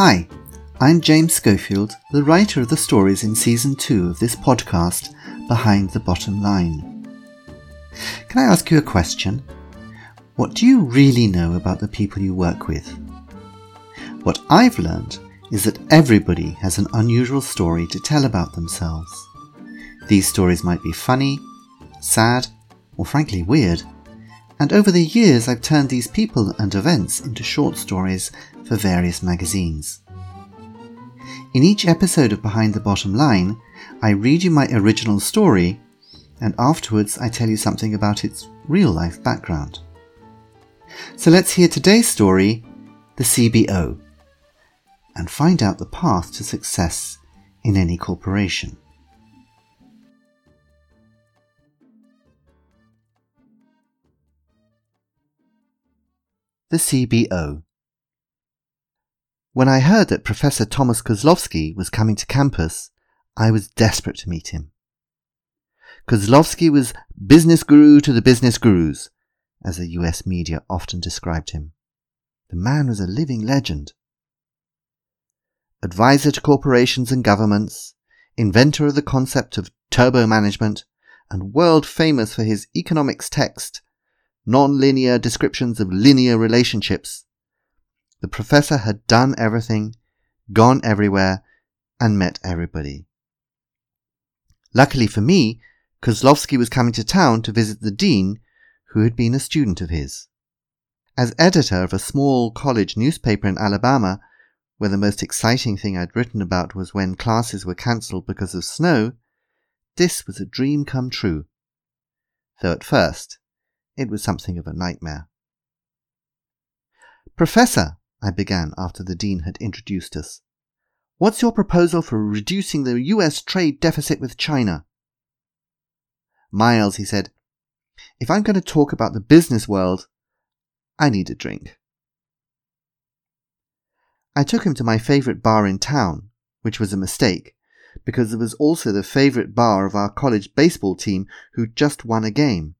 Hi, I'm James Schofield, the writer of the stories in season two of this podcast, Behind the Bottom Line. Can I ask you a question? What do you really know about the people you work with? What I've learned is that everybody has an unusual story to tell about themselves. These stories might be funny, sad, or frankly weird. And over the years, I've turned these people and events into short stories for various magazines. In each episode of Behind the Bottom Line, I read you my original story, and afterwards I tell you something about its real life background. So let's hear today's story, The CBO, and find out the path to success in any corporation. The CBO. When I heard that Professor Thomas Kozlowski was coming to campus, I was desperate to meet him. Kozlowski was business guru to the business gurus, as the US media often described him. The man was a living legend. Advisor to corporations and governments, inventor of the concept of turbo management, and world famous for his economics text, non-linear descriptions of linear relationships. The professor had done everything, gone everywhere, and met everybody. Luckily for me, Kozlowski was coming to town to visit the dean, who had been a student of his. As editor of a small college newspaper in Alabama, where the most exciting thing I'd written about was when classes were cancelled because of snow, this was a dream come true. Though at first, it was something of a nightmare. Professor, I began after the Dean had introduced us, what's your proposal for reducing the US trade deficit with China? Miles, he said, if I'm going to talk about the business world, I need a drink. I took him to my favourite bar in town, which was a mistake, because it was also the favourite bar of our college baseball team who'd just won a game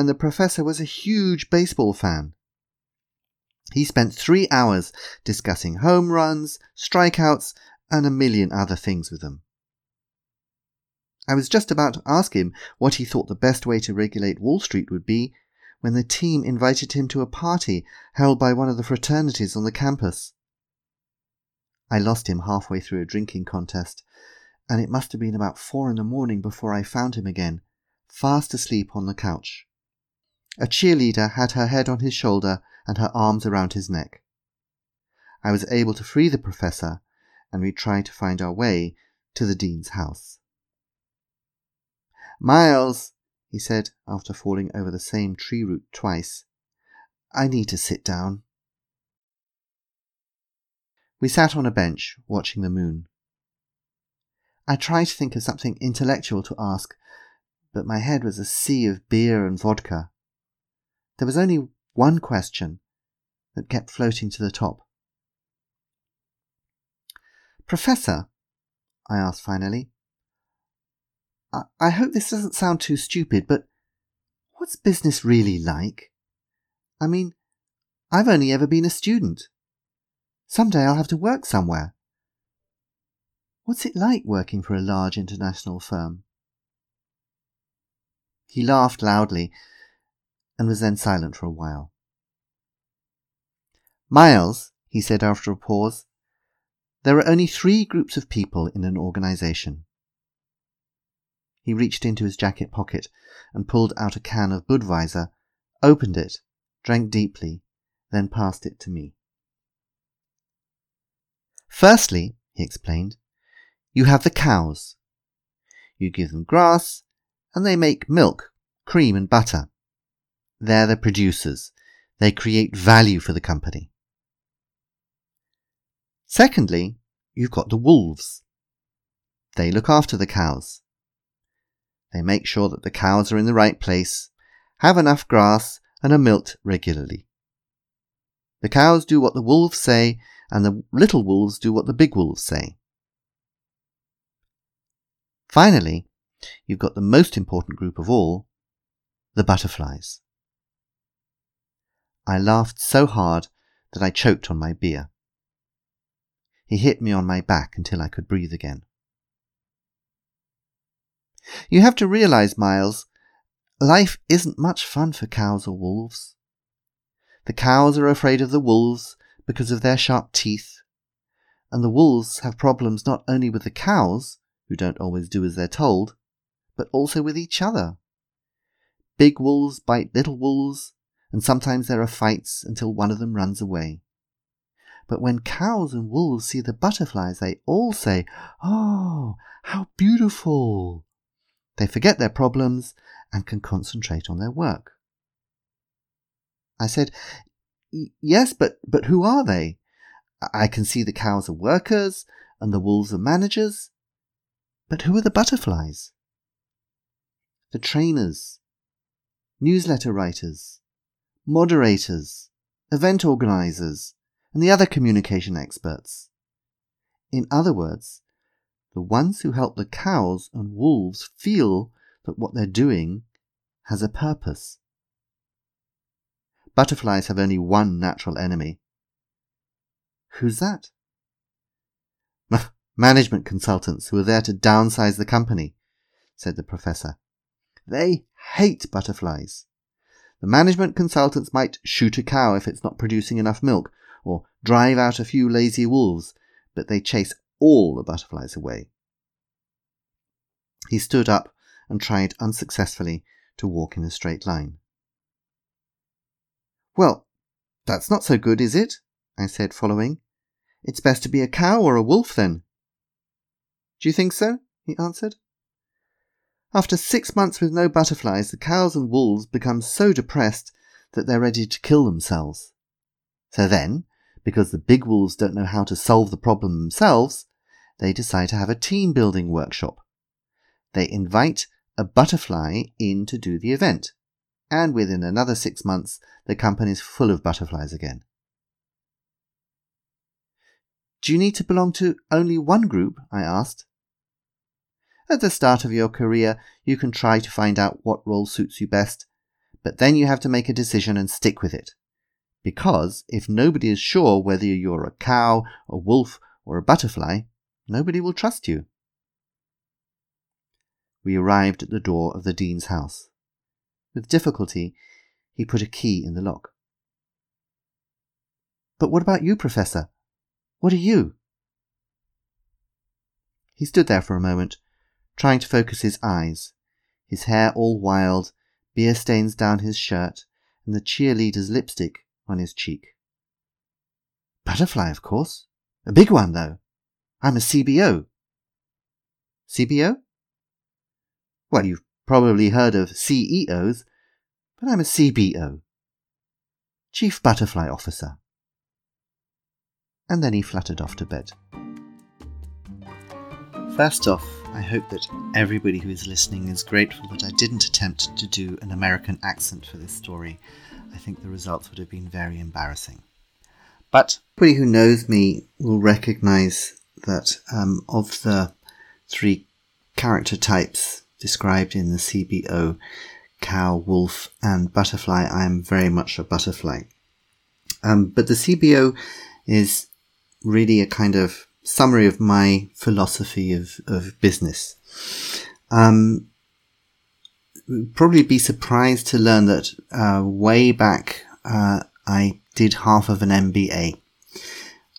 and the professor was a huge baseball fan. He spent three hours discussing home runs, strikeouts, and a million other things with them. I was just about to ask him what he thought the best way to regulate Wall Street would be when the team invited him to a party held by one of the fraternities on the campus. I lost him halfway through a drinking contest, and it must have been about four in the morning before I found him again, fast asleep on the couch. A cheerleader had her head on his shoulder and her arms around his neck. I was able to free the professor, and we tried to find our way to the dean's house. Miles, he said after falling over the same tree root twice, I need to sit down. We sat on a bench, watching the moon. I tried to think of something intellectual to ask, but my head was a sea of beer and vodka. There was only one question that kept floating to the top. Professor, I asked finally, I, I hope this doesn't sound too stupid, but what's business really like? I mean, I've only ever been a student. Someday I'll have to work somewhere. What's it like working for a large international firm? He laughed loudly and was then silent for a while. Miles, he said after a pause, there are only three groups of people in an organization. He reached into his jacket pocket and pulled out a can of Budweiser, opened it, drank deeply, then passed it to me. Firstly, he explained, you have the cows. You give them grass, and they make milk, cream, and butter. They're the producers. They create value for the company. Secondly, you've got the wolves. They look after the cows. They make sure that the cows are in the right place, have enough grass, and are milked regularly. The cows do what the wolves say, and the little wolves do what the big wolves say. Finally, you've got the most important group of all, the butterflies. I laughed so hard that I choked on my beer. He hit me on my back until I could breathe again. You have to realize, Miles, life isn't much fun for cows or wolves. The cows are afraid of the wolves because of their sharp teeth, and the wolves have problems not only with the cows, who don't always do as they're told, but also with each other. Big wolves bite little wolves, and sometimes there are fights until one of them runs away. But when cows and wolves see the butterflies, they all say, Oh, how beautiful! They forget their problems and can concentrate on their work. I said, Yes, but, but who are they? I can see the cows are workers and the wolves are managers. But who are the butterflies? The trainers, newsletter writers, moderators, event organizers, and the other communication experts. In other words, the ones who help the cows and wolves feel that what they're doing has a purpose. Butterflies have only one natural enemy. Who's that? Management consultants who are there to downsize the company, said the professor. They hate butterflies. The management consultants might shoot a cow if it's not producing enough milk, or drive out a few lazy wolves, but they chase all the butterflies away. He stood up and tried unsuccessfully to walk in a straight line. Well, that's not so good, is it? I said, following. It's best to be a cow or a wolf, then. Do you think so? he answered. After six months with no butterflies, the cows and wolves become so depressed that they're ready to kill themselves. So then, because the big wolves don't know how to solve the problem themselves, they decide to have a team building workshop. They invite a butterfly in to do the event, and within another six months, the company's full of butterflies again. Do you need to belong to only one group? I asked. At the start of your career, you can try to find out what role suits you best, but then you have to make a decision and stick with it. Because if nobody is sure whether you're a cow, a wolf, or a butterfly, nobody will trust you. We arrived at the door of the Dean's house. With difficulty, he put a key in the lock. But what about you, Professor? What are you? He stood there for a moment, trying to focus his eyes, his hair all wild, beer stains down his shirt, and the cheerleader's lipstick on his cheek. Butterfly, of course. A big one, though. I'm a CBO. CBO? Well, you've probably heard of CEOs, but I'm a CBO. Chief Butterfly Officer. And then he fluttered off to bed. First off, I hope that everybody who is listening is grateful that I didn't attempt to do an American accent for this story. I think the results would have been very embarrassing. But anybody who knows me will recognize that um, of the three character types described in the CBO cow, wolf, and butterfly, I am very much a butterfly. Um, but the CBO is really a kind of summary of my philosophy of, of business. Um, probably be surprised to learn that uh, way back uh, I did half of an MBA.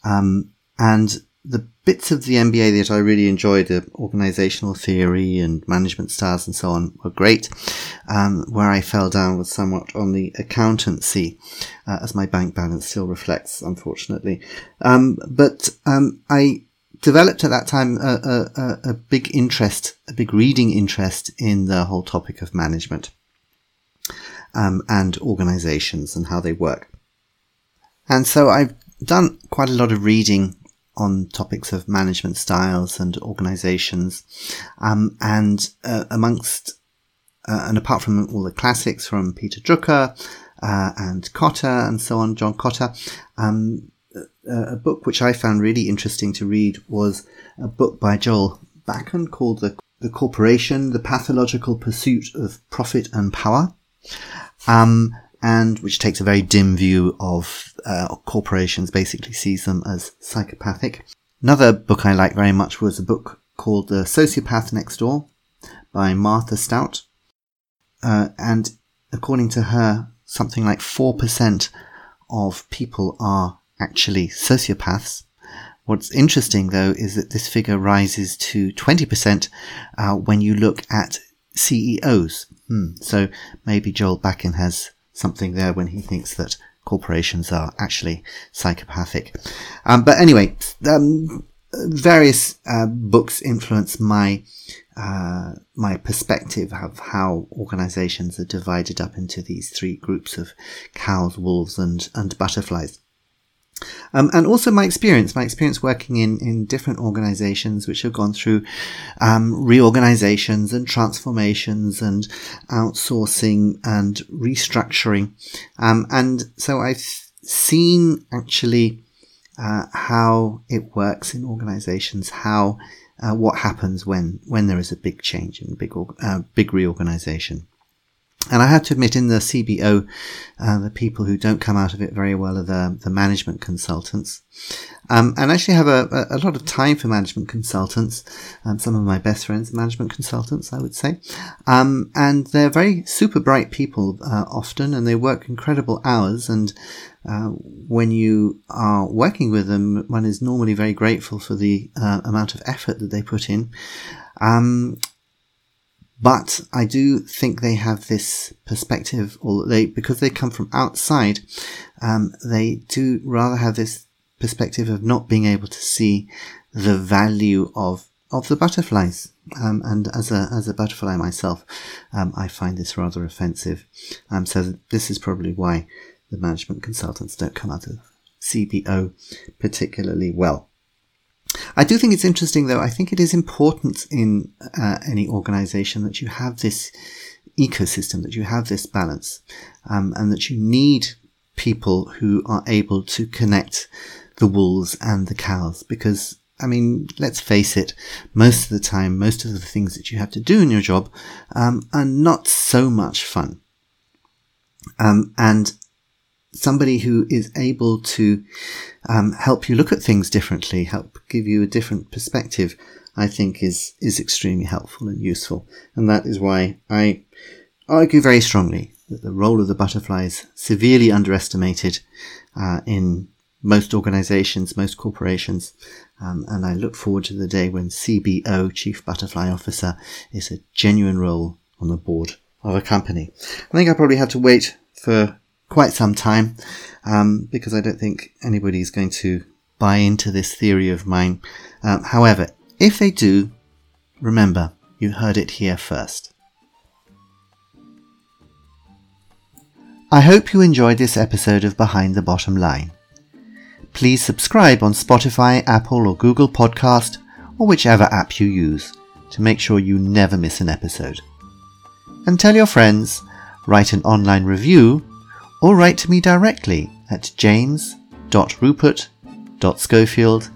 Um, and the bits of the MBA that I really enjoyed, the organizational theory and management styles and so on, were great. Um, where I fell down was somewhat on the accountancy, uh, as my bank balance still reflects, unfortunately. Um, but um, I developed at that time a, a, a big interest, a big reading interest in the whole topic of management um, and organizations and how they work. And so I've done quite a lot of reading on topics of management styles and organizations. Um, and uh, amongst, uh, and apart from all the classics from Peter Drucker uh, and Kotter and so on, John Kotter, um, a book which I found really interesting to read was a book by Joel Bakan called The, the Corporation, The Pathological Pursuit of Profit and Power. Um, and which takes a very dim view of uh, corporations, basically sees them as psychopathic. Another book I like very much was a book called The Sociopath Next Door by Martha Stout. Uh, and according to her, something like 4% of people are actually sociopaths. What's interesting though is that this figure rises to 20% uh, when you look at CEOs. Hmm. So maybe Joel Bakan has something there when he thinks that corporations are actually psychopathic. Um, but anyway, um, various uh, books influence my uh, my perspective of how organizations are divided up into these three groups of cows, wolves, and and butterflies. Um, and also my experience, my experience working in, in different organizations which have gone through um, reorganizations and transformations and outsourcing and restructuring. Um, and so I've seen actually uh, how it works in organizations, how uh, what happens when when there is a big change and big uh, big reorganization. And I have to admit, in the CBO, uh, the people who don't come out of it very well are the, the management consultants. Um, and I actually have a, a, lot of time for management consultants. Um, some of my best friends are management consultants, I would say. Um, and they're very super bright people uh, often, and they work incredible hours. And uh, when you are working with them, one is normally very grateful for the uh, amount of effort that they put in. Um, but I do think they have this perspective, or they, because they come from outside, um, they do rather have this perspective of not being able to see the value of of the butterflies. Um, and as a as a butterfly myself, um, I find this rather offensive. Um, so this is probably why the management consultants don't come out of CBO particularly well. I do think it's interesting, though. I think it is important in uh, any organization that you have this ecosystem, that you have this balance, um, and that you need people who are able to connect the wolves and the cows. Because, I mean, let's face it, most of the time, most of the things that you have to do in your job um, are not so much fun. Um, and somebody who is able to um, help you look at things differently, help give you a different perspective, I think is is extremely helpful and useful. And that is why I argue very strongly that the role of the butterfly is severely underestimated uh, in most organizations, most corporations. Um, and I look forward to the day when CBO, Chief Butterfly Officer, is a genuine role on the board of a company. I think I probably have to wait for quite some time um, because I don't think anybody's going to buy into this theory of mine. Um, however, if they do, remember, you heard it here first. I hope you enjoyed this episode of Behind the Bottom Line. Please subscribe on Spotify, Apple, or Google Podcast, or whichever app you use, to make sure you never miss an episode. And tell your friends, write an online review, or write to me directly at james.rupert.schofield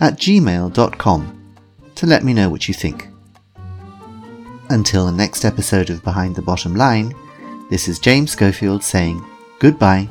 at gmail.com to let me know what you think. Until the next episode of Behind the Bottom Line, this is James Schofield saying goodbye